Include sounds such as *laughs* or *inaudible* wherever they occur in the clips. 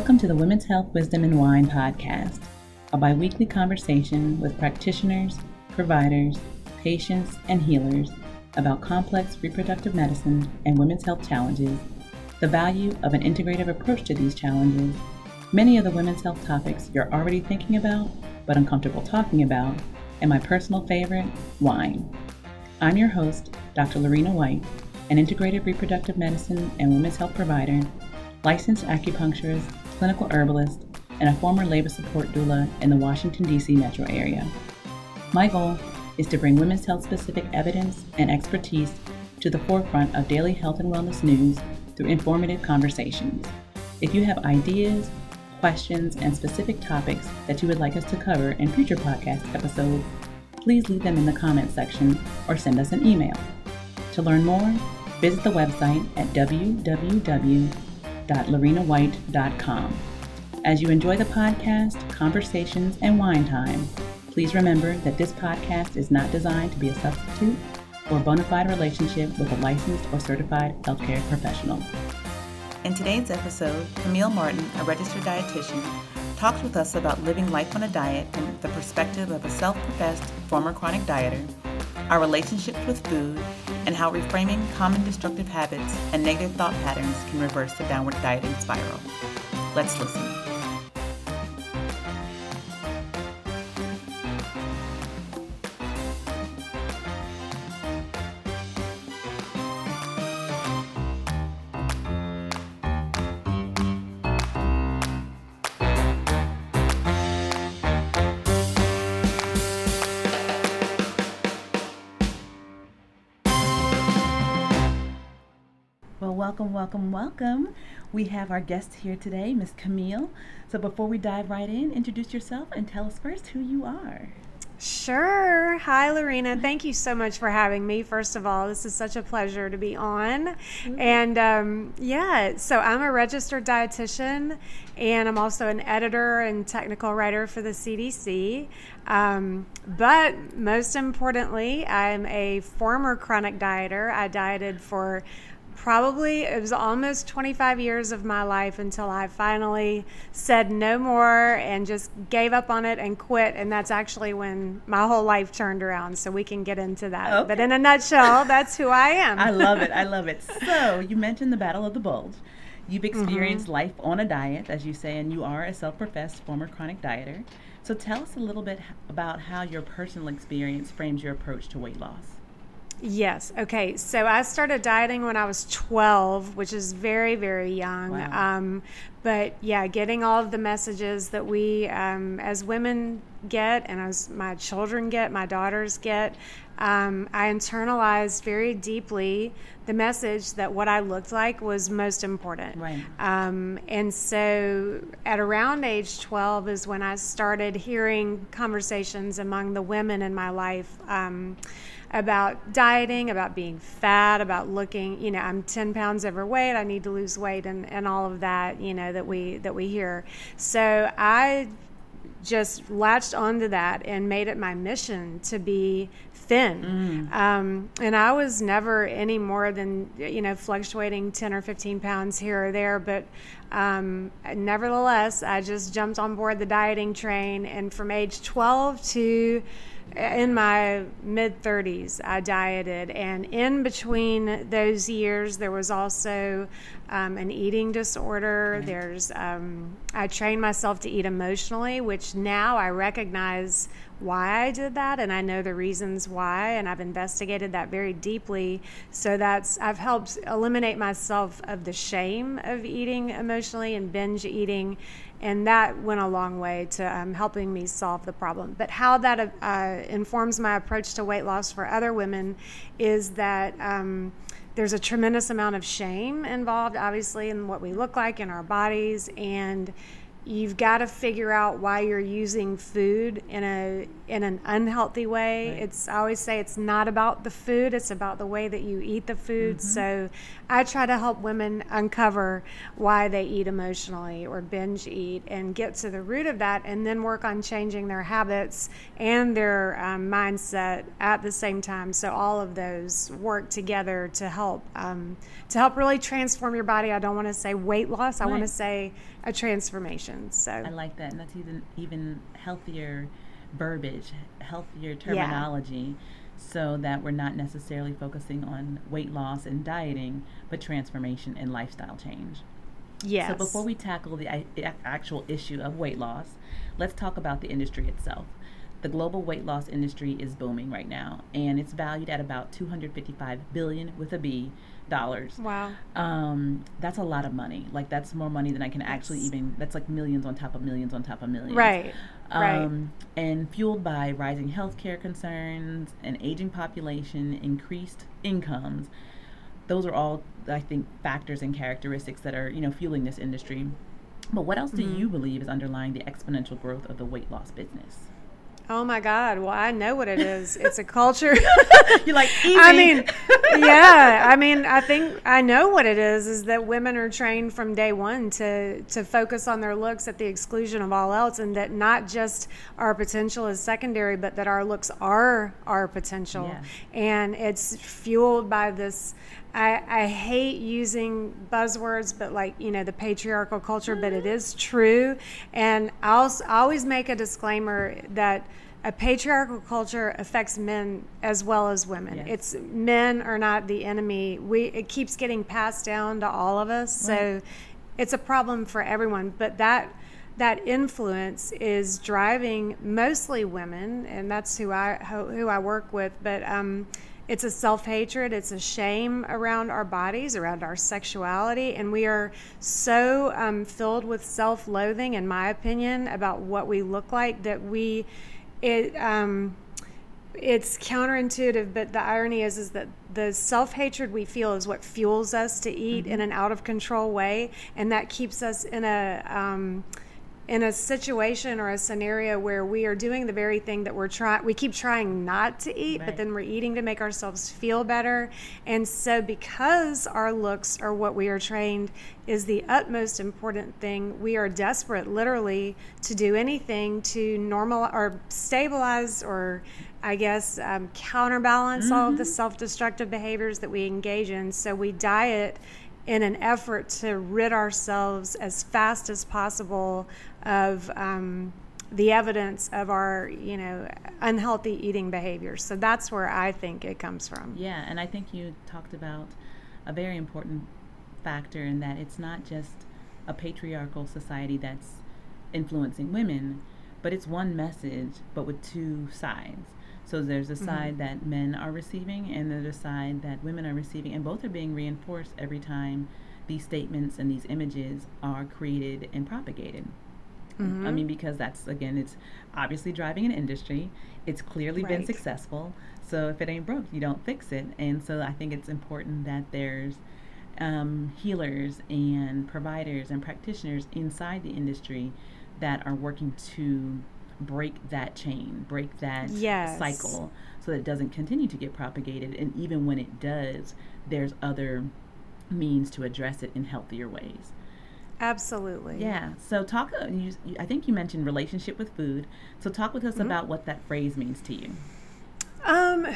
Welcome to the Women's Health Wisdom and Wine podcast, a bi weekly conversation with practitioners, providers, patients, and healers about complex reproductive medicine and women's health challenges, the value of an integrative approach to these challenges, many of the women's health topics you're already thinking about but uncomfortable talking about, and my personal favorite, wine. I'm your host, Dr. Lorena White, an integrative reproductive medicine and women's health provider, licensed acupuncturist, clinical herbalist, and a former labor support doula in the Washington, D.C. metro area. My goal is to bring women's health specific evidence and expertise to the forefront of daily health and wellness news through informative conversations. If you have ideas, questions, and specific topics that you would like us to cover in future podcast episodes, please leave them in the comments section or send us an email. To learn more, visit the website at www.lorenawhite.com. As you enjoy the podcast, conversations, and wine time, please remember that this podcast is not designed to be a substitute for a bona fide relationship with a licensed or certified healthcare professional. In today's episode, Camille Martin, a registered dietitian, talks with us about living life on a diet from the perspective of a self professed former chronic dieter, our relationships with food, and how reframing common destructive habits and negative thought patterns can reverse the downward dieting spiral. Let's listen. Welcome, welcome, welcome. We have our guest here today, Miss Camille. So before we dive right in, introduce yourself and tell us first who you are. Sure. Hi, Lorena. Thank you so much for having me. First of all, this is such a pleasure to be on. Mm-hmm. And um, yeah, so I'm a registered dietitian, and I'm also an editor and technical writer for the CDC. Um, but most importantly, I'm a former chronic dieter. I dieted for probably it was almost 25 years of my life until I finally said no more and just gave up on it and quit. And that's actually when my whole life turned around. So we can get into that. Okay. But in a nutshell, that's who I am. I love it. I love it. *laughs* So you mentioned the Battle of the Bulge. You've experienced mm-hmm. life on a diet, as you say, and you are a self professed former chronic dieter. So tell us a little bit about how your personal experience frames your approach to weight loss. Yes. Okay. So I started dieting when I was 12, which is very, very young. Wow. Um, but yeah, getting all of the messages that we um, as women get and as my children get, my daughters get, um, I internalized very deeply the message that what I looked like was most important. Right. Um, and so at around age 12 is when I started hearing conversations among the women in my life um, about dieting, about being fat, about looking, you know, I'm 10 pounds overweight, I need to lose weight and, and all of that, you know, that we that we hear. So I just latched onto that and made it my mission to be thin. Mm. Um, and I was never any more than, you know, fluctuating 10 or 15 pounds here or there. But um, nevertheless, I just jumped on board the dieting train. And from age 12 to in my mid 30s, I dieted, and in between those years, there was also um, an eating disorder. There's um, I trained myself to eat emotionally, which now I recognize why I did that, and I know the reasons why, and I've investigated that very deeply. So that's I've helped eliminate myself of the shame of eating emotionally and binge eating and that went a long way to um, helping me solve the problem. But how that uh, informs my approach to weight loss for other women is that um, there's a tremendous amount of shame involved, obviously, in what we look like in our bodies, and you've got to figure out why you're using food in a in an unhealthy way. Right. It's I always say it's not about the food, it's about the way that you eat the food. Mm-hmm. So I try to help women uncover why they eat emotionally or binge eat and get to the root of that and then work on changing their habits and their um, mindset at the same time. So all of those work together to help um, to help really transform your body. I don't want to say weight loss. I want to say a transformation. So I like that, and that's even even healthier verbiage, healthier terminology. Yeah. So that we're not necessarily focusing on weight loss and dieting, but transformation and lifestyle change. Yes. So before we tackle the actual issue of weight loss, let's talk about the industry itself. The global weight loss industry is booming right now, and it's valued at about 255 billion with a B dollars. Wow. Um, that's a lot of money. Like that's more money than I can actually even. That's like millions on top of millions on top of millions. Right. Um, right. And fueled by rising healthcare concerns, an aging population, increased incomes. Those are all, I think, factors and characteristics that are, you know, fueling this industry. But what else do mm-hmm. you believe is underlying the exponential growth of the weight loss business? Oh my God! Well, I know what it is. It's a culture. *laughs* You're like, easy. I mean, yeah. I mean, I think I know what it is. Is that women are trained from day one to to focus on their looks at the exclusion of all else, and that not just our potential is secondary, but that our looks are our potential, yeah. and it's fueled by this I, I hate using buzzwords, but like, you know, the patriarchal culture, but it is true. And I'll, I always make a disclaimer that a patriarchal culture affects men as well as women. Yes. It's men are not the enemy. We it keeps getting passed down to all of us. Right. So it's a problem for everyone. But that that influence is driving mostly women, and that's who I who I work with. But um, it's a self hatred, it's a shame around our bodies, around our sexuality, and we are so um, filled with self loathing, in my opinion, about what we look like that we, it, um, it's counterintuitive, but the irony is is that the self hatred we feel is what fuels us to eat mm-hmm. in an out of control way, and that keeps us in a um, in a situation or a scenario where we are doing the very thing that we're trying we keep trying not to eat right. but then we're eating to make ourselves feel better and so because our looks are what we are trained is the utmost important thing we are desperate literally to do anything to normal or stabilize or I guess um, counterbalance mm-hmm. all of the mm-hmm. self-destructive behaviors that we engage in so we diet in an effort to rid ourselves as fast as possible of um, the evidence of our, you know, unhealthy eating behaviors. So that's where I think it comes from. Yeah, and I think you talked about a very important factor in that it's not just a patriarchal society that's influencing women, but it's one message, but with two sides. So there's a mm-hmm. side mm-hmm. that men are receiving, and there's a side that women are receiving, and both are being reinforced every time these statements and these images are created and propagated. Mm-hmm. I mean, because that's again, it's obviously driving an industry. It's clearly right. been successful. So if it ain't broke, you don't fix it. And so I think it's important that there's um, healers and providers and practitioners inside the industry that are working to break that chain, break that yes. cycle so that it doesn't continue to get propagated. And even when it does, there's other means to address it in healthier ways. Absolutely. Yeah. So talk. Uh, you, I think you mentioned relationship with food. So talk with us mm-hmm. about what that phrase means to you. Um,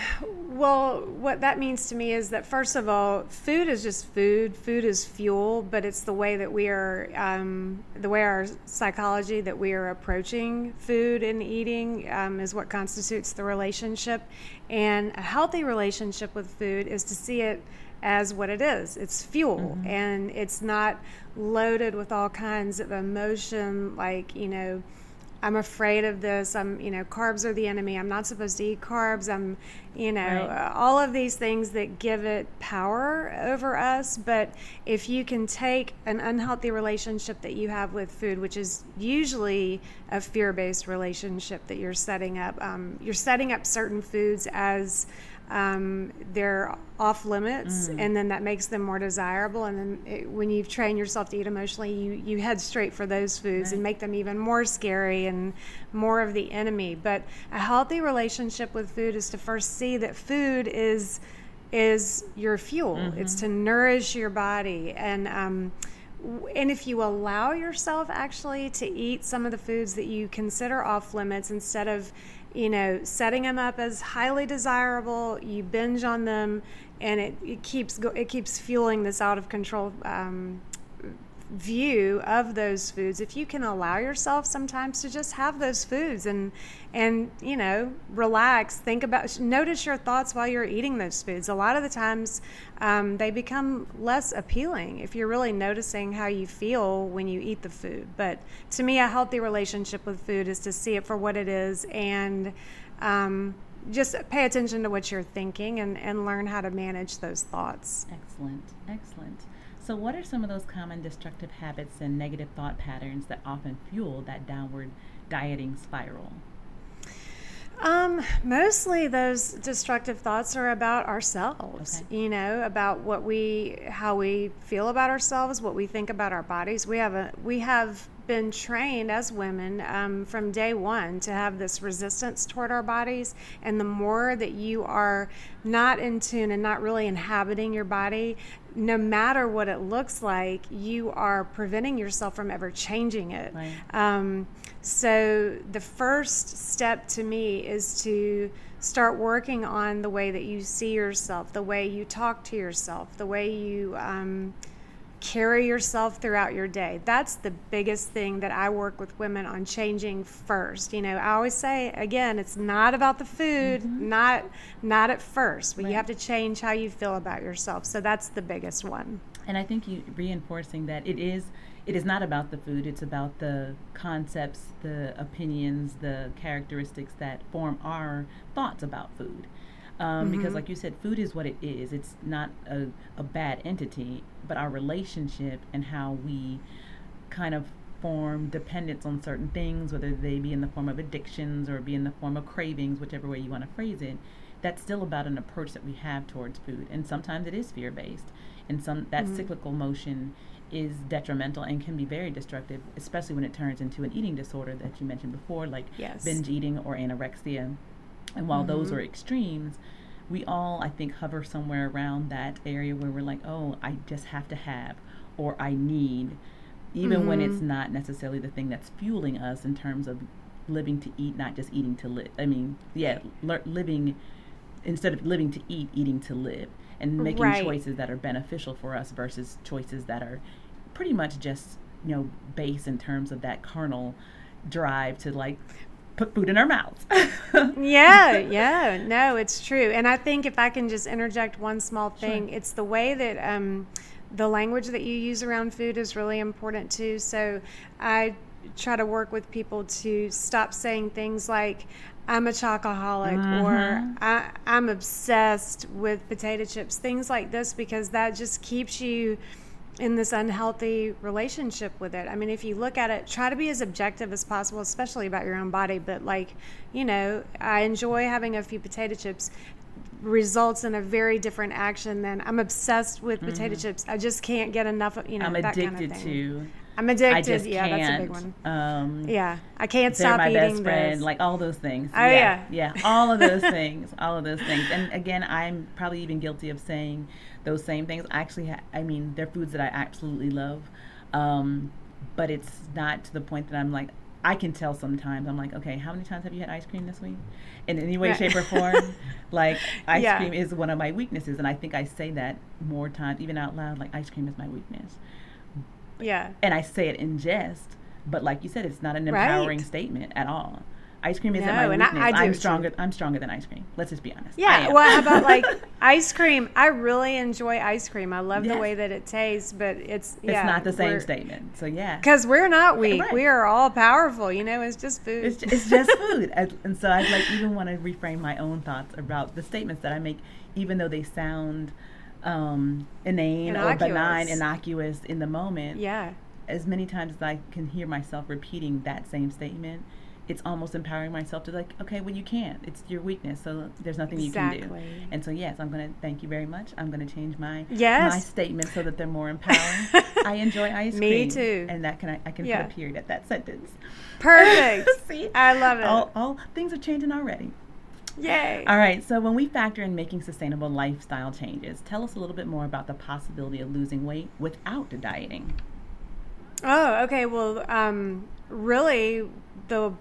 well, what that means to me is that first of all, food is just food. Food is fuel, but it's the way that we are, um, the way our psychology that we are approaching food and eating um, is what constitutes the relationship. And a healthy relationship with food is to see it as what it is. It's fuel, mm-hmm. and it's not loaded with all kinds of emotion, like you know I'm afraid of this. I'm, you know, carbs are the enemy. I'm not supposed to eat carbs. I'm, you know, right. uh, all of these things that give it power over us. But if you can take an unhealthy relationship that you have with food, which is usually a fear based relationship that you're setting up, um, you're setting up certain foods as um, they're off limits, mm. and then that makes them more desirable. And then it, when you train yourself to eat emotionally, you you head straight for those foods right. and make them even more scary and more of the enemy. But a healthy relationship with food is to first see that food is is your fuel. Mm-hmm. It's to nourish your body and. Um, and if you allow yourself actually to eat some of the foods that you consider off limits instead of you know, setting them up as highly desirable. You binge on them, and it, it keeps go, it keeps fueling this out of control um, view of those foods if you can allow yourself sometimes to just have those foods and and you know relax think about notice your thoughts while you're eating those foods. A lot of the times um, they become less appealing if you're really noticing how you feel when you eat the food. But to me a healthy relationship with food is to see it for what it is and um, just pay attention to what you're thinking and, and learn how to manage those thoughts. Excellent. Excellent so, what are some of those common destructive habits and negative thought patterns that often fuel that downward dieting spiral? Um, mostly those destructive thoughts are about ourselves, okay. you know, about what we, how we feel about ourselves, what we think about our bodies. We have a, we have been trained as women um, from day one to have this resistance toward our bodies. And the more that you are not in tune and not really inhabiting your body, no matter what it looks like, you are preventing yourself from ever changing it. Right. Um, so, the first step to me is to start working on the way that you see yourself, the way you talk to yourself, the way you. Um, carry yourself throughout your day. That's the biggest thing that I work with women on changing first. You know, I always say again, it's not about the food, mm-hmm. not not at first, but right. you have to change how you feel about yourself. So that's the biggest one. And I think you reinforcing that it is it is not about the food, it's about the concepts, the opinions, the characteristics that form our thoughts about food. Um, mm-hmm. Because, like you said, food is what it is. It's not a, a bad entity, but our relationship and how we kind of form dependence on certain things, whether they be in the form of addictions or be in the form of cravings, whichever way you want to phrase it, that's still about an approach that we have towards food. And sometimes it is fear based. And some that mm-hmm. cyclical motion is detrimental and can be very destructive, especially when it turns into an eating disorder that you mentioned before, like yes. binge eating or anorexia. And while mm-hmm. those are extremes, we all, I think, hover somewhere around that area where we're like, oh, I just have to have or I need, even mm-hmm. when it's mm-hmm. not necessarily the thing that's fueling us in terms of living to eat, not just eating to live. I mean, yeah, li- living instead of living to eat, eating to live, and making right. choices that are beneficial for us versus choices that are pretty much just you know base in terms of that carnal drive to like put food in our mouths. *laughs* *laughs* yeah, yeah, no, it's true. And I think if I can just interject one small thing, sure. it's the way that um, the language that you use around food is really important too. So I try to work with people to stop saying things like, I'm a chocoholic uh-huh. or I, I'm obsessed with potato chips, things like this, because that just keeps you in this unhealthy relationship with it. I mean, if you look at it, try to be as objective as possible, especially about your own body. But, like, you know, I enjoy having a few potato chips results in a very different action than I'm obsessed with mm-hmm. potato chips. I just can't get enough of, you know, I'm addicted kind of thing. to. I'm addicted. yeah, can't. that's a big one. Um, yeah, I can't stop my eating best friend, this. Like all those things. Oh yeah, yeah, yeah all of those *laughs* things, all of those things. And again, I'm probably even guilty of saying those same things. I actually, ha- I mean, they're foods that I absolutely love, um, but it's not to the point that I'm like, I can tell sometimes. I'm like, okay, how many times have you had ice cream this week? In any way, shape, or *laughs* form? like, ice yeah. cream is one of my weaknesses, and I think I say that more times, even out loud. Like, ice cream is my weakness. Yeah. And I say it in jest, but like you said, it's not an empowering right. statement at all. Ice cream isn't no, my weakness. I, I am stronger. I'm stronger than ice cream. Let's just be honest. Yeah. Well, how about *laughs* like ice cream? I really enjoy ice cream. I love yes. the way that it tastes, but it's yeah, it's not the same statement. So yeah, because we're not weak. Right. We are all powerful. You know, it's just food. It's, it's just food, and so I like even want to reframe my own thoughts about the statements that I make, even though they sound um, inane innocuous. or benign, innocuous in the moment. Yeah. As many times as I can hear myself repeating that same statement, it's almost empowering myself to like, okay, well, you can't. It's your weakness, so there's nothing exactly. you can do. And so, yes, I'm going to thank you very much. I'm going to change my yes. my statement so that they're more empowering. *laughs* I enjoy ice Me cream. Me too. And that can I, I can yeah. put a period at that sentence. Perfect. *laughs* See, I love it. All, all things are changing already. Yay. All right, so when we factor in making sustainable lifestyle changes, tell us a little bit more about the possibility of losing weight without dieting. Oh, okay. Well, um, really, the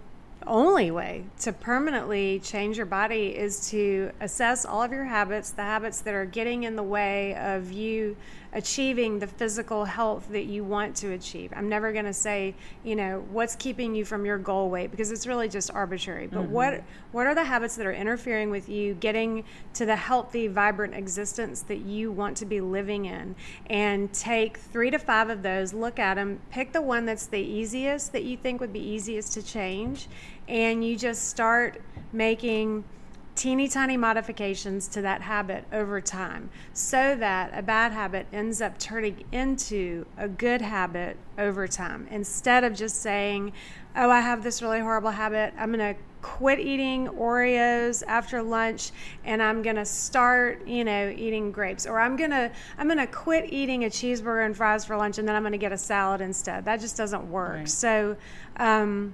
only way to permanently change your body is to assess all of your habits, the habits that are getting in the way of you achieving the physical health that you want to achieve. I'm never going to say, you know, what's keeping you from your goal weight because it's really just arbitrary. But mm-hmm. what what are the habits that are interfering with you getting to the healthy, vibrant existence that you want to be living in? And take 3 to 5 of those, look at them, pick the one that's the easiest that you think would be easiest to change, and you just start making teeny tiny modifications to that habit over time so that a bad habit ends up turning into a good habit over time. Instead of just saying oh i have this really horrible habit. I'm going to quit eating oreos after lunch and i'm going to start you know eating grapes or i'm going to i'm going to quit eating a cheeseburger and fries for lunch and then i'm going to get a salad instead. That just doesn't work. Right. so um,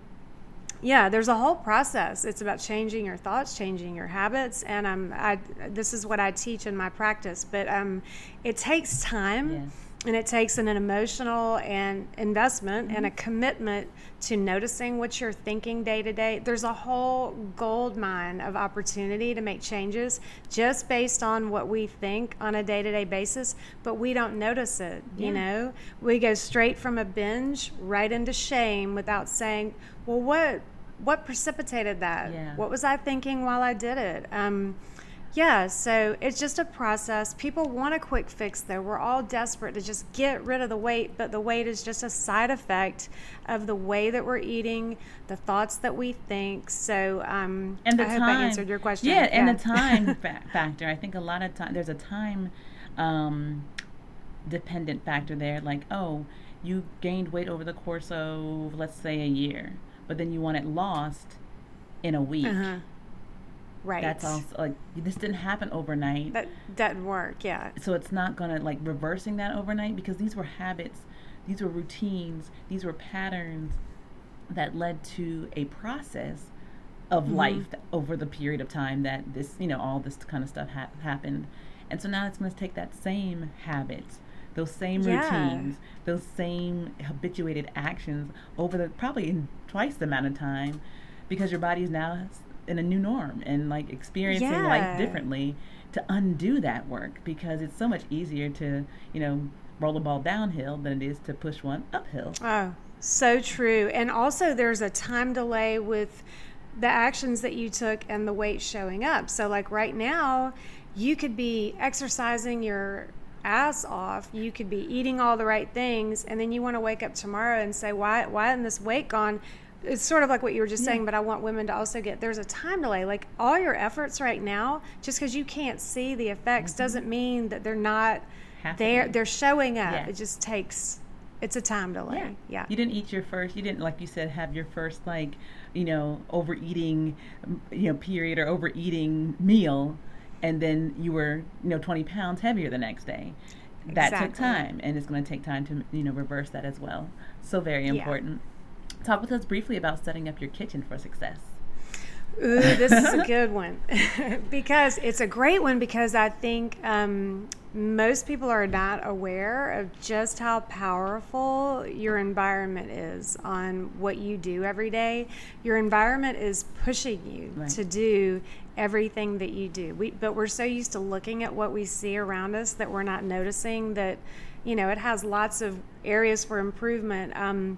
yeah there's a whole process it's about changing your thoughts changing your habits and um, I, this is what i teach in my practice but um, it takes time yes. and it takes an, an emotional and investment mm-hmm. and a commitment to noticing what you're thinking day to day there's a whole gold mine of opportunity to make changes just based on what we think on a day-to-day basis but we don't notice it yeah. you know we go straight from a binge right into shame without saying well, what what precipitated that? Yeah. What was I thinking while I did it? Um, yeah, so it's just a process. People want a quick fix, though. We're all desperate to just get rid of the weight, but the weight is just a side effect of the way that we're eating, the thoughts that we think. So, um, and the I time, hope I answered your question. Yeah, yeah. and the time *laughs* fa- factor. I think a lot of time there's a time um, dependent factor there. Like, oh, you gained weight over the course of let's say a year but then you want it lost in a week. Uh-huh. Right. That's also like this didn't happen overnight. That doesn't work. Yeah. So it's not gonna like reversing that overnight because these were habits, these were routines, these were patterns that led to a process of mm-hmm. life over the period of time that this you know all this kind of stuff ha- happened, and so now it's going to take that same habits those same yeah. routines, those same habituated actions over the probably in twice the amount of time because your body is now in a new norm and like experiencing yeah. life differently to undo that work because it's so much easier to, you know, roll a ball downhill than it is to push one uphill. Oh, so true. And also there's a time delay with the actions that you took and the weight showing up. So like right now, you could be exercising your ass off. You could be eating all the right things, and then you want to wake up tomorrow and say, "Why? Why isn't this weight gone?" It's sort of like what you were just saying, but I want women to also get there's a time delay. Like all your efforts right now, just because you can't see the effects mm-hmm. doesn't mean that they're not there. They're showing up. Yeah. It just takes it's a time delay. Yeah. yeah. You didn't eat your first. You didn't like you said have your first like you know overeating you know period or overeating meal and then you were you know 20 pounds heavier the next day that exactly. took time and it's going to take time to you know reverse that as well so very important yeah. Talk with us briefly about setting up your kitchen for success Ooh, this is a *laughs* good one *laughs* because it's a great one because I think um, most people are not aware of just how powerful your environment is on what you do every day. Your environment is pushing you right. to do everything that you do. We, but we're so used to looking at what we see around us that we're not noticing that, you know, it has lots of areas for improvement. Um,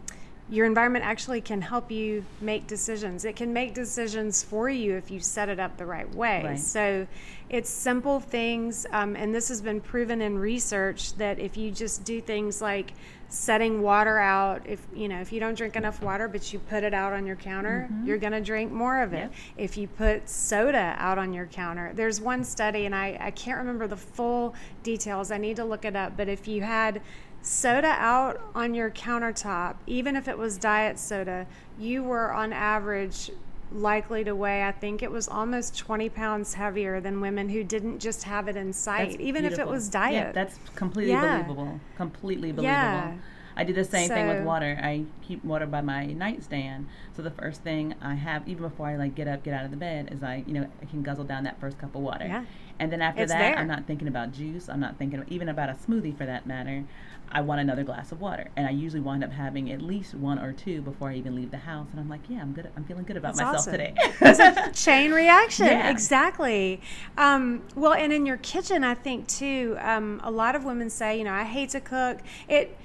your environment actually can help you make decisions. It can make decisions for you if you set it up the right way. Right. So it's simple things, um, and this has been proven in research that if you just do things like setting water out, if you know if you don't drink enough water, but you put it out on your counter, mm-hmm. you're going to drink more of it. Yep. If you put soda out on your counter, there's one study, and I, I can't remember the full details. I need to look it up, but if you had soda out on your countertop, even if it was diet soda, you were on average likely to weigh, I think it was almost 20 pounds heavier than women who didn't just have it in sight, that's even beautiful. if it was diet. Yeah, that's completely yeah. believable. Completely believable. Yeah. I do the same so, thing with water. I keep water by my nightstand. So the first thing I have, even before I like get up, get out of the bed, is I, you know, I can guzzle down that first cup of water. Yeah And then after It's that, there. I'm not thinking about juice. I'm not thinking even about a smoothie for that matter. I want another glass of water, and I usually wind up having at least one or two before I even leave the house. And I'm like, yeah, I'm good. I'm feeling good about That's myself awesome. today. *laughs* it's a *laughs* chain reaction. Yeah. Exactly. Um, well, and in your kitchen, I think too, um, a lot of women say, you know, I hate to cook. It.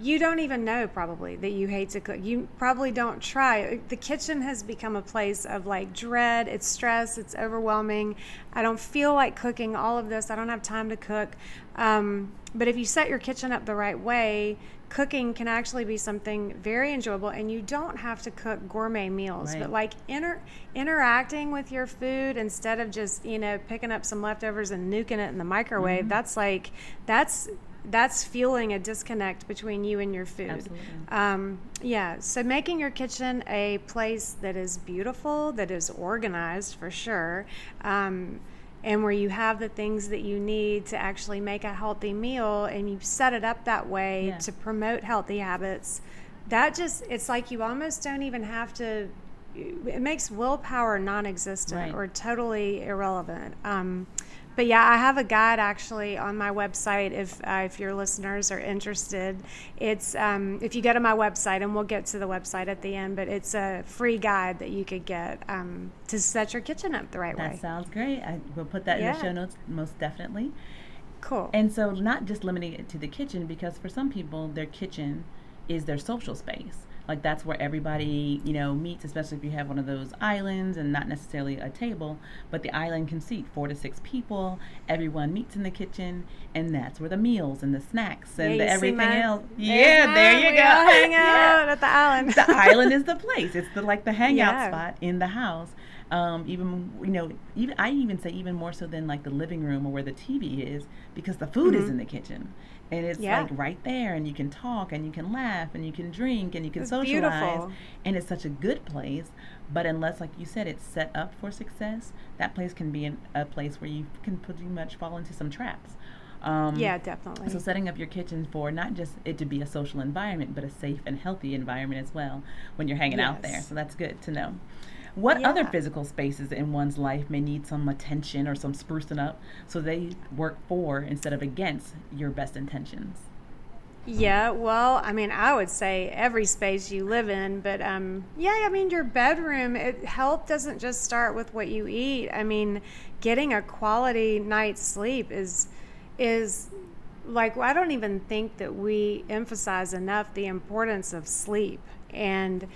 You don't even know probably that you hate to cook. You probably don't try. The kitchen has become a place of like dread. It's stress. It's overwhelming. I don't feel like cooking all of this. I don't have time to cook. Um, but if you set your kitchen up the right way, cooking can actually be something very enjoyable and you don't have to cook gourmet meals Right. but like inter- interacting with your food instead of just you know picking up some leftovers and nuking it in the microwave Mm-hmm. that's like that's that's fueling a disconnect between you and your food Absolutely. um, yeah so making your kitchen a place that is beautiful that is organized for sure um, and where you have the things that you need to actually make a healthy meal and you set it up that way Yeah. to promote healthy habits that just it's like you almost don't even have to it makes willpower non-existent Right. or totally irrelevant um, but yeah i have a guide actually on my website if uh, if your listeners are interested it's um, if you go to my website and we'll get to the website at the end but it's a free guide that you could get um, to set your kitchen up the right that way That sounds great. I will put that in the show notes most definitely. cool And so, not just limiting it to the kitchen, because for some people, their kitchen is their social space. Like that's where everybody, you know, meets, especially if you have one of those islands and not necessarily a table, but the island can seat four to six people. Everyone meets in the kitchen, and that's where the meals and the snacks and Yeah, the everything else. Yeah, there you go. hang *laughs* Yeah out at the island the island is the place. It's the like the *laughs* hangout Yeah. spot in the house. Um, even you know, even I even say even more so than like the living room or where the TV is, because the food is Mhm. in the kitchen, and it's Yeah. like right there, and you can talk, and you can laugh, and you can drink, and you can It's socialize, beautiful. and it's such a good place. But unless, like you said, it's set up for success, that place can be an, a place where you can pretty much fall into some traps. Um, yeah definitely so setting up your kitchen for not just it to be a social environment, but a safe and healthy environment as well when you're hanging out there. So that's good to know. What other physical spaces in one's life may need some attention or some sprucing up so they work for instead of against your best intentions? Yeah, well, I mean, I would say every space you live in, but um, yeah, I mean, your bedroom, it, health doesn't just start with what you eat. I mean, getting a quality night's sleep is is like I don't even think that we emphasize enough the importance of sleep. And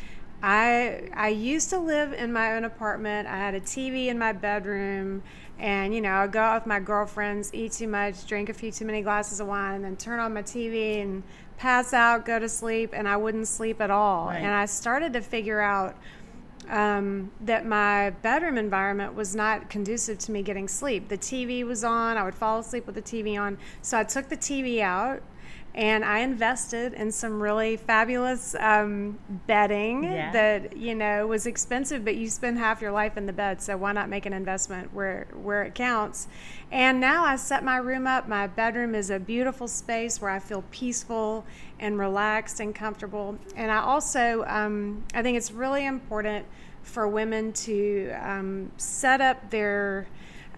I I used to live in my own apartment. I had a TV in my bedroom, and you know I'd go out with my girlfriends, eat too much, drink a few too many glasses of wine, and then turn on my TV and pass out, go to sleep, and I wouldn't sleep at all. Right. And I started to figure out um, that my bedroom environment was not conducive to me getting sleep. The TV was on. I would fall asleep with the TV on. So I took the TV out and I invested in some really fabulous um, bedding Yeah. that you know was expensive, but you spend half your life in the bed, so why not make an investment where where it counts? And now I set my room up. My bedroom is a beautiful space where I feel peaceful and relaxed and comfortable. And I also um, I think it's really important for women to um, set up their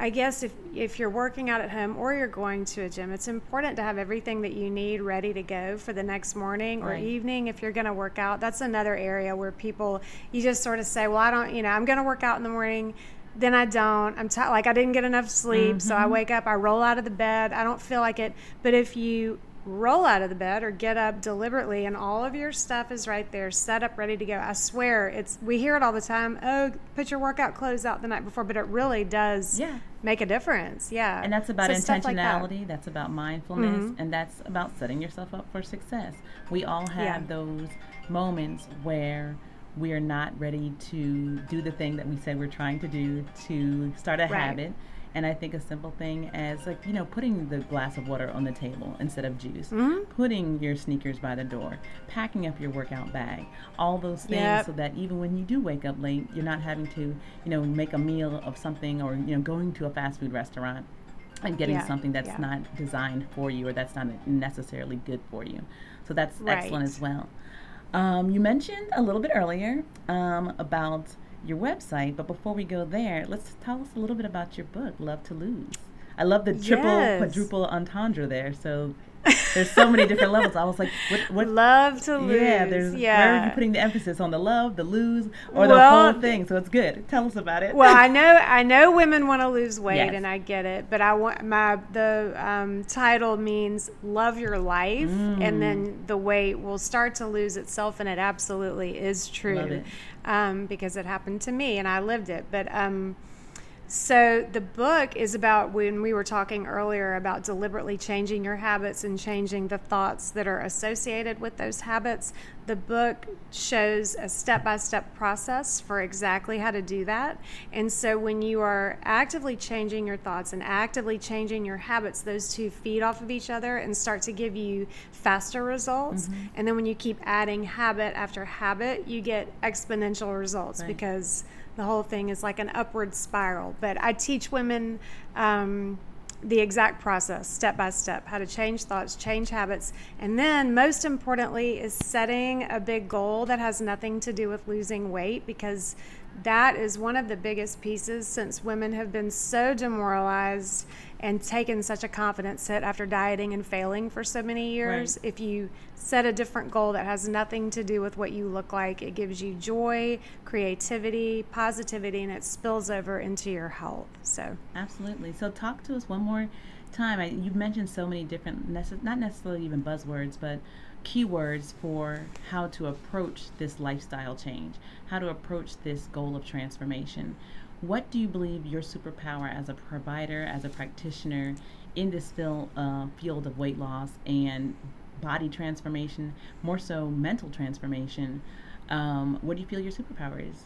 I guess if, if you're working out at home or you're going to a gym, it's important to have everything that you need ready to go for the next morning or Right. evening if you're going to work out. That's another area where people, you just sort of say, well, I don't, you know, I'm going to work out in the morning. Then I don't. I'm t- like I didn't get enough sleep, so I mm-hmm. wake up, I roll out of the bed. I don't feel like it. But if you roll out of the bed or get up deliberately and all of your stuff is right there set up ready to go i swear it's we hear it all the time oh put your workout clothes out the night before but it really does Yeah. make a difference yeah And that's about So stuff like that. intentionality, that's about mindfulness, Mhm. and that's about setting yourself up for success. We all have Yeah. those moments where we are not ready to do the thing that we said we're trying to do to start a Right. habit. And I think a simple thing as like, you know, putting the glass of water on the table instead of juice, Mhm. putting your sneakers by the door, packing up your workout bag, all those things Yep. so that even when you do wake up late, you're not having to, you know, make a meal of something or, you know, going to a fast food restaurant and getting Yeah, something that's yeah. not designed for you or that's not necessarily good for you. So that's excellent as well. Um, you mentioned a little bit earlier um, about your website. But before we go there, let's tell us a little bit about your book, Love to Lose. I love the triple, yes. quadruple entendre there. So there's so many different levels. I was like, what, what? Love to lose. Yeah, there's yeah. where are you putting the emphasis on the love, the lose, or well, the whole thing? So it's good. Tell us about it. Well, I *laughs* know I know women want to lose weight, yes. and I get it. But I want my the um, title means love your life, mm. and then the weight will start to lose itself, and it absolutely is true, it. Um, because it happened to me, and I lived it. But um, so, the book is about when we were talking earlier about deliberately changing your habits and changing the thoughts that are associated with those habits. The book shows a step by step process for exactly how to do that. And so, when you are actively changing your thoughts and actively changing your habits, those two feed off of each other and start to give you faster results. Mm-hmm. And then, when you keep adding habit after habit, you get exponential results right. because the whole thing is like an upward spiral. But I teach women um, the exact process, step by step, how to change thoughts, change habits, and then most importantly is setting a big goal that has nothing to do with losing weight because that is one of the biggest pieces since women have been so demoralized and taken such a confidence hit after dieting and failing for so many years. Right. If you set a different goal that has nothing to do with what you look like, it gives you joy, creativity, positivity, and it spills over into your health. So, absolutely. So, talk to us one more time. I, you've mentioned so many different, not necessarily even buzzwords, but keywords for how to approach this lifestyle change, how to approach this goal of transformation. What do you believe your superpower as a provider, as a practitioner in this field, uh, field of weight loss and body transformation, more so mental transformation? Um, what do you feel your superpower is?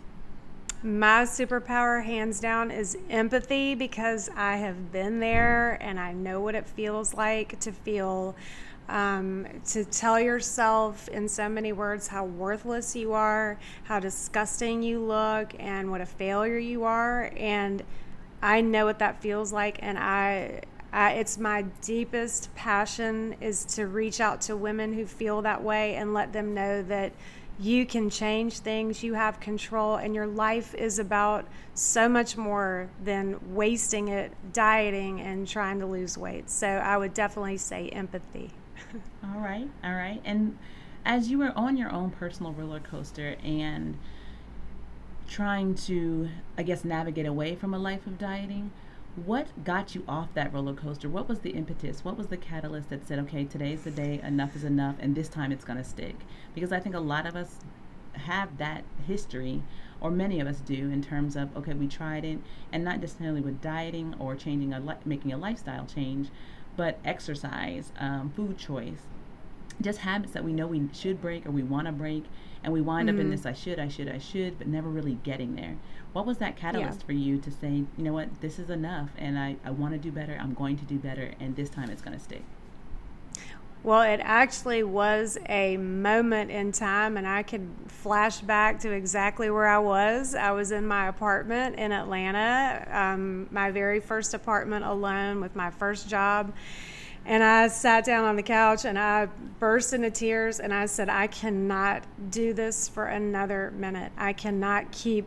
My superpower, hands down, is empathy because I have been there and I know what it feels like to feel um, to tell yourself in so many words how worthless you are, how disgusting you look, and what a failure you are. And I know what that feels like, and I, I, it's my deepest passion is to reach out to women who feel that way and let them know that you can change things, you have control, and your life is about so much more than wasting it dieting and trying to lose weight. So I would definitely say empathy. *laughs* all right, all right. And as you were on your own personal roller coaster and trying to, I guess, navigate away from a life of dieting, what got you off that roller coaster? What was the impetus? What was the catalyst that said, okay, today's the day, enough is enough, and this time it's going to stick? Because I think a lot of us have that history, or many of us do, in terms of, okay, we tried it, and not necessarily with dieting or changing a li- making a lifestyle change, but exercise, um, food choice, just habits that we know we should break or we want to break, and we wind mm-hmm. up in mm-hmm. this I should, I should, I should, but never really getting there. What was that catalyst yeah. for you to say, you know what, this is enough, and I, I want to do better, I'm going to do better, and this time it's going to stick? Well, it actually was a moment in time, and I could flash back to exactly where I was. I was in my apartment in Atlanta, um, my very first apartment alone with my first job. And I sat down on the couch and I burst into tears and I said, I cannot do this for another minute. I cannot keep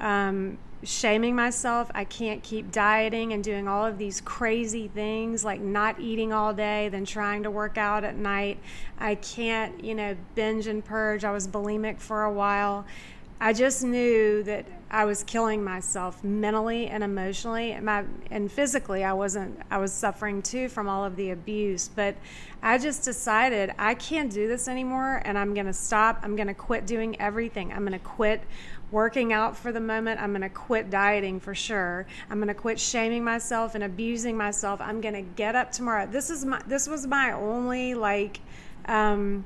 um, shaming myself. I can't keep dieting and doing all of these crazy things like not eating all day, then trying to work out at night. I can't, you know, binge and purge. I was bulimic for a while. I just knew that I was killing myself mentally and emotionally and, my, and physically I wasn't I was suffering too from all of the abuse but I just decided I can't do this anymore and I'm going to stop I'm going to quit doing everything I'm going to quit working out for the moment. I'm going to quit dieting for sure. I'm going to quit shaming myself and abusing myself. I'm going to get up tomorrow. This is my this was my only like um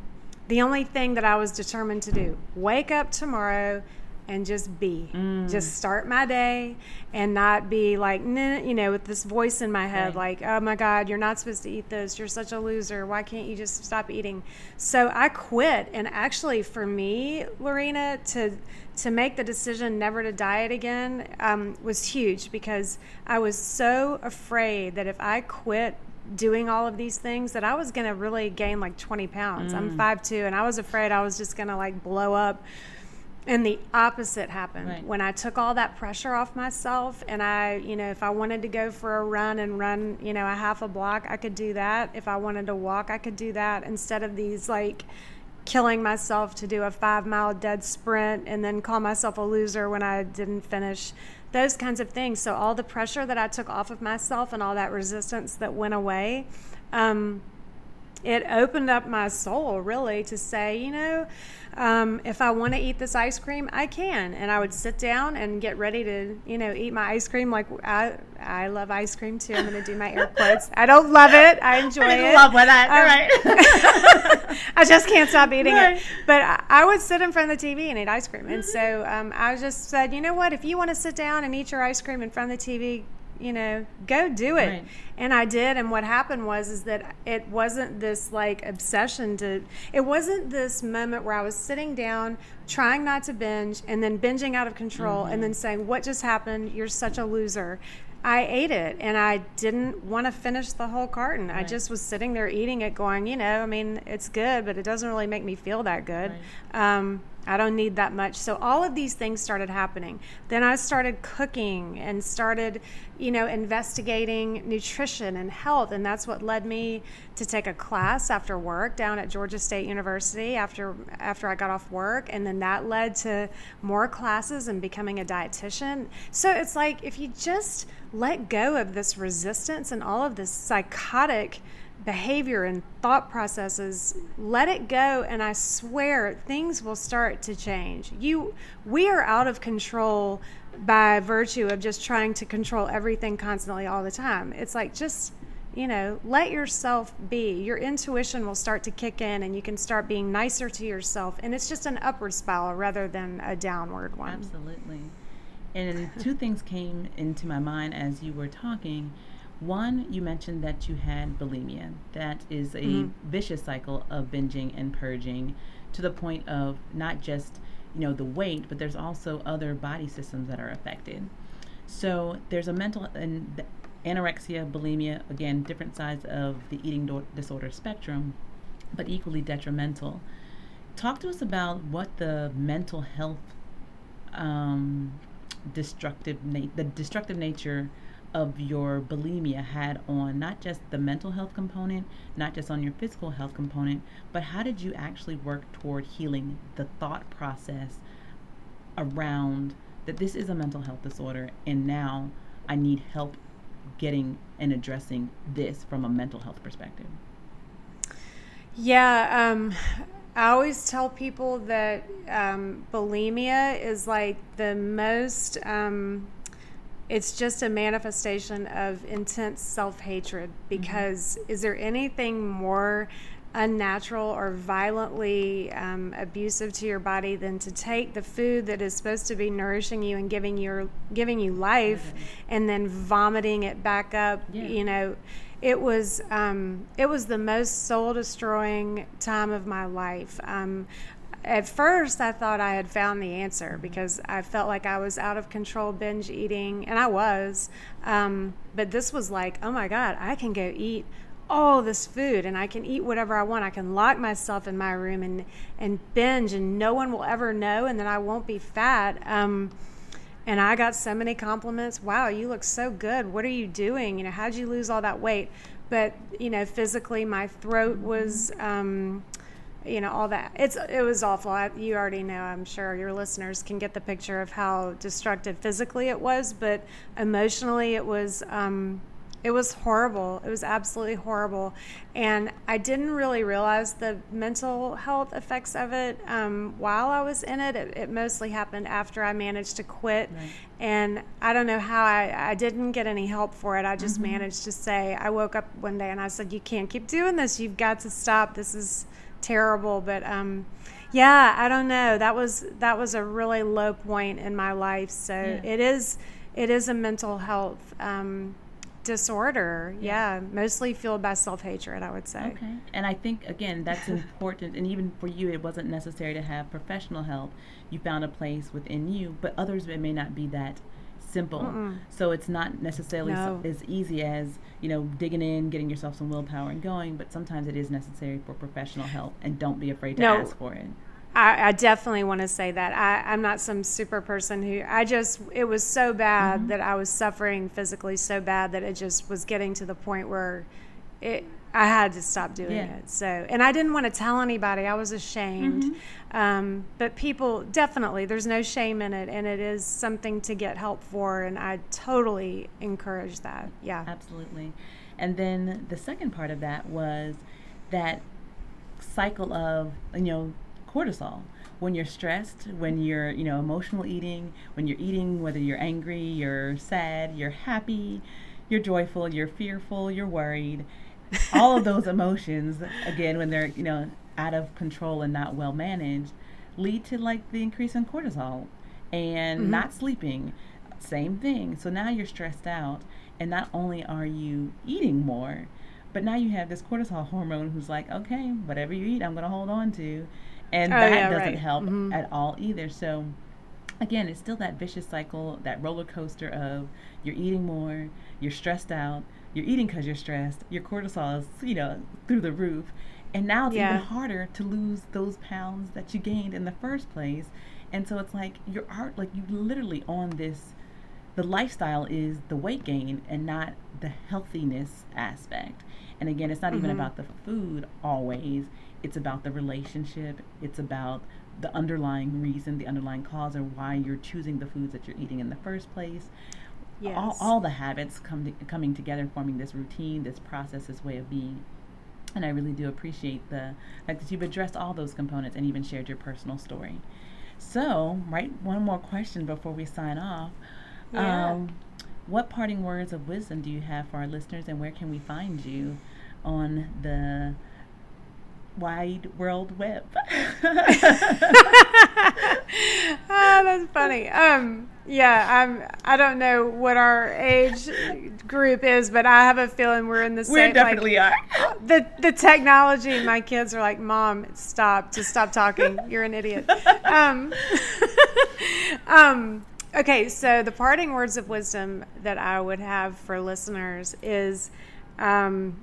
the only thing that I was determined to do. Wake up tomorrow and just be. Mm. Just start my day and not be like, nah, you know, with this voice in my head, right. like, oh my God, you're not supposed to eat this. You're such a loser. Why can't you just stop eating? So I quit. And actually, for me, Lorena, to to make the decision never to diet again um, was huge because I was so afraid that if I quit doing all of these things that I was going to really gain like 20 pounds. Mm. I'm 5'2 and I was afraid I was just going to like blow up and the opposite happened Right. when I took all that pressure off myself. And I, you know, if I wanted to go for a run and run, you know, a half a block, I could do that. If I wanted to walk, I could do that instead of these like killing myself to do a five mile dead sprint and then call myself a loser when I didn't finish. Those kinds of things. So, all the pressure that I took off of myself and all that resistance that went away. Um, it opened up my soul really to say, you know, um, if I want to eat this ice cream, I can. And I would sit down and get ready to, you know, eat my ice cream. Like I, I love ice cream too. I'm going to do my air quotes. I don't love it. I *laughs* enjoy I it. love with that. Um, right. *laughs* I just can't stop eating Right. it. But I, I would sit in front of the TV and eat ice cream. And so um, I just said, you know what? If you want to sit down and eat your ice cream in front of the TV, you know, go do it. Right. And I did. And what happened was is that it wasn't this like obsession to. It wasn't this moment where I was sitting down trying not to binge and then binging out of control and then saying, "What just happened? You're such a loser." I ate it and I didn't want to finish the whole carton. I just was sitting there eating it, going, you know, I mean, it's good, but it doesn't really make me feel that good. Um, I don't need that much. So all of these things started happening. Then I started cooking and started, you know, investigating nutrition and health, and that's what led me to take a class after work down at Georgia State University after after I got off work, and then that led to more classes and becoming a dietitian. So it's like if you just let go of this resistance and all of this psychotic behavior and thought processes let it go and i swear things will start to change you we are out of control by virtue of just trying to control everything constantly all the time it's like just you know let yourself be your intuition will start to kick in and you can start being nicer to yourself and it's just an upward spiral rather than a downward one Absolutely. And two things came into my mind as you were talking. One, you mentioned that you had bulimia. That is a vicious cycle of binging and purging to the point of not just, you know, the weight, but there's also other body systems that are affected. So there's a mental and the anorexia, bulimia, again, different sides of the eating do- disorder spectrum, but equally detrimental. Talk to us about what the mental health um, destructive na- the destructive nature of your bulimia had on not just the mental health component, not just on your physical health component, but how did you actually work toward healing the thought process around that this is a mental health disorder and now I need help getting and addressing this from a mental health perspective. Yeah, um, I always tell people that um, bulimia is like the most, um, it's just a manifestation of intense self hatred. Because is there anything more unnatural or violently um, abusive to your body than to take the food that is supposed to be nourishing you and giving your giving you life and then vomiting it back up Yeah. you know it was um, it was the most soul destroying time of my life um, at first i thought i had found the answer because i felt like i was out of control binge eating and i was um, but this was like oh my god i can go eat all this food and I can eat whatever I want. I can lock myself in my room and and binge and no one will ever know and then I won't be fat. Um, and I got so many compliments. Wow, you look so good. What are you doing? You know, how'd you lose all that weight? But you know, physically, my throat was, um, you know, all that. It's it was awful. I, you already know. I'm sure your listeners can get the picture of how destructive physically it was, but emotionally, it was. Um, it was horrible. It was absolutely horrible. And I didn't really realize the mental health effects of it um, while I was in it. it. It mostly happened after I managed to quit. Right. And I don't know how I, I didn't get any help for it. I just managed to say, I woke up one day and I said, You can't keep doing this. You've got to stop. This is terrible. But, um, yeah, I don't know. That was that was a really low point in my life. So Yeah. it is it is a mental health um, disorder. Yeah. mostly fueled by self hatred. I would say. Okay. And I think again that's *laughs* important and even for you it wasn't necessary to have professional help. You found a place within you, but others it may not be that simple. So it's not necessarily so, No. as easy as, you know, digging in, getting yourself some willpower and going, but sometimes it is necessary for professional help and don't be afraid to No. ask for it. I, I, definitely want to say that I, am not some super person who I just it was so bad mm-hmm. that I was suffering physically so bad that it just was getting to the point where it I had to stop doing yeah. it. So and I didn't want to tell anybody. I was ashamed. Mm-hmm. Um, but people definitely there's no shame in it, and it is something to get help for. And I totally encourage that. Yeah, absolutely. And then the second part of that was that cycle of you know cortisol when you're stressed when you're you know emotional eating when you're eating whether you're angry you're sad you're happy you're joyful you're fearful you're worried all of those emotions again when they're you know out of control and not well managed lead to like the increase in cortisol and mm-hmm. not sleeping same thing so now you're stressed out and not only are you eating more but now you have this cortisol hormone who's like okay whatever you eat i'm going to hold on to and oh, that yeah, doesn't right. help mm-hmm. at all either. So again, it's still that vicious cycle, that roller coaster of you're eating more, you're stressed out, you're eating because you're stressed, your cortisol is you know through the roof, and now it's yeah. even harder to lose those pounds that you gained in the first place. And so it's like you're art like you literally on this the lifestyle is the weight gain and not the healthiness aspect. And again, it's not mm-hmm. even about the food always it's about the relationship it's about the underlying reason the underlying cause or why you're choosing the foods that you're eating in the first place yes. all, all the habits come to, coming together forming this routine this process this way of being and i really do appreciate the fact that you've addressed all those components and even shared your personal story so right one more question before we sign off yeah. Um, what parting words of wisdom do you have for our listeners and where can we find you on the wide world web. oh, *laughs* *laughs* that's funny. Um, yeah, I'm. I don't know what our age group is, but I have a feeling we're in the same. We definitely like, are. *gasps* the the technology. My kids are like, "Mom, stop! Just stop talking. You're an idiot." *laughs* Um, um, okay, so the parting words of wisdom that I would have for listeners is. Um,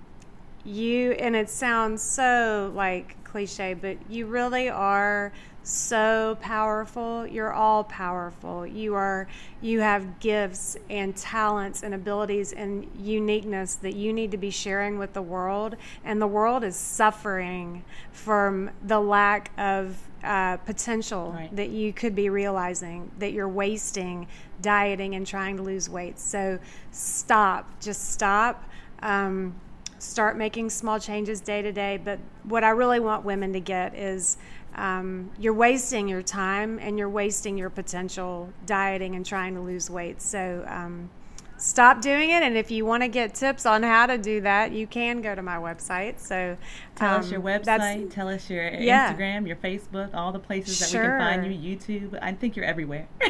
you and it sounds so like cliche but you really are so powerful. You're all powerful. You are you have gifts and talents and abilities and uniqueness that you need to be sharing with the world and the world is suffering from the lack of uh, potential right. that you could be realizing that you're wasting dieting and trying to lose weight. So stop. Just stop. Um, start making small changes day to day. But what I really want women to get is um, you're wasting your time and you're wasting your potential dieting and trying to lose weight. So um, stop doing it. And if you want to get tips on how to do that, you can go to my website. So tell um, us your website, tell us your yeah. Instagram, your Facebook, all the places that sure. we can find you. YouTube. I think you're everywhere. *laughs*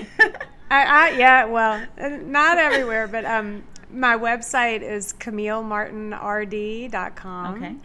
I, I, yeah, well, not everywhere, but um, my website is camillemartinrd.com. Okay.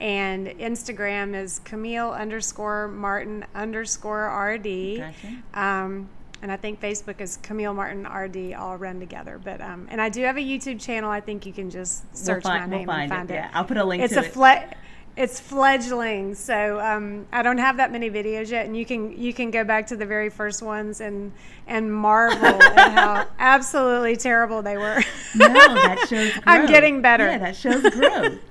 And Instagram is Camille underscore Martin underscore RD. Gotcha. Um, and I think Facebook is Camille Martin RD all run together. But um, and I do have a YouTube channel. I think you can just search we'll find, my name we'll find and find it. it. Yeah, I'll put a link. It's a flat it's fledgling. So um, i don't have that many videos yet and you can you can go back to the very first ones and and marvel at *laughs* how absolutely terrible they were. No that shows *laughs* growth. i'm getting better. Yeah that shows growth. *laughs*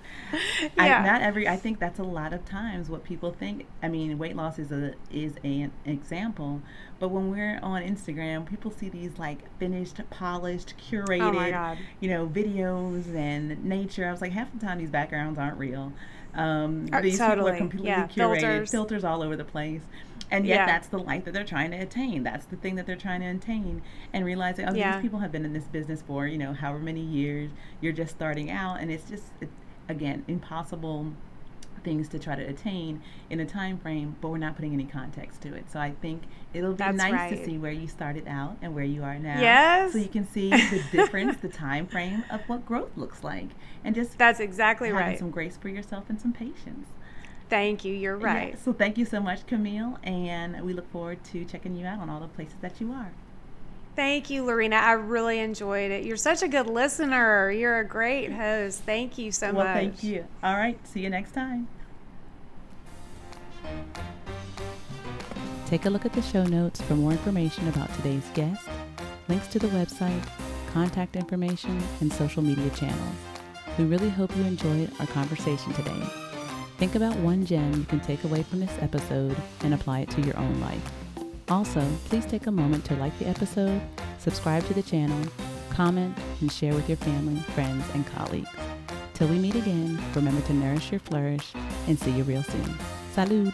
Yeah. I, not every i think that's a lot of times what people think. I mean weight loss is a is an example but when we're on instagram people see these like finished polished curated oh you know videos and nature. I was like half the time these backgrounds aren't real um, these totally. people are completely yeah. curated, filters. filters all over the place. And yet, yeah. that's the life that they're trying to attain. That's the thing that they're trying to attain. And realizing, oh, yeah. these people have been in this business for, you know, however many years. You're just starting out. And it's just, it, again, impossible things to try to attain in a time frame, but we're not putting any context to it. So I think it'll be That's nice right. to see where you started out and where you are now. Yes. So you can see the *laughs* difference, the time frame of what growth looks like, and just That's exactly having right. Some grace for yourself and some patience. Thank you. You're right. Yeah, so thank you so much, Camille, and we look forward to checking you out on all the places that you are. Thank you, Lorena. I really enjoyed it. You're such a good listener. You're a great host. Thank you so well, much. Thank you. All right. See you next time. Take a look at the show notes for more information about today's guest, links to the website, contact information, and social media channels. We really hope you enjoyed our conversation today. Think about one gem you can take away from this episode and apply it to your own life. Also, please take a moment to like the episode, subscribe to the channel, comment, and share with your family, friends, and colleagues. Till we meet again, remember to nourish your flourish and see you real soon. Salud!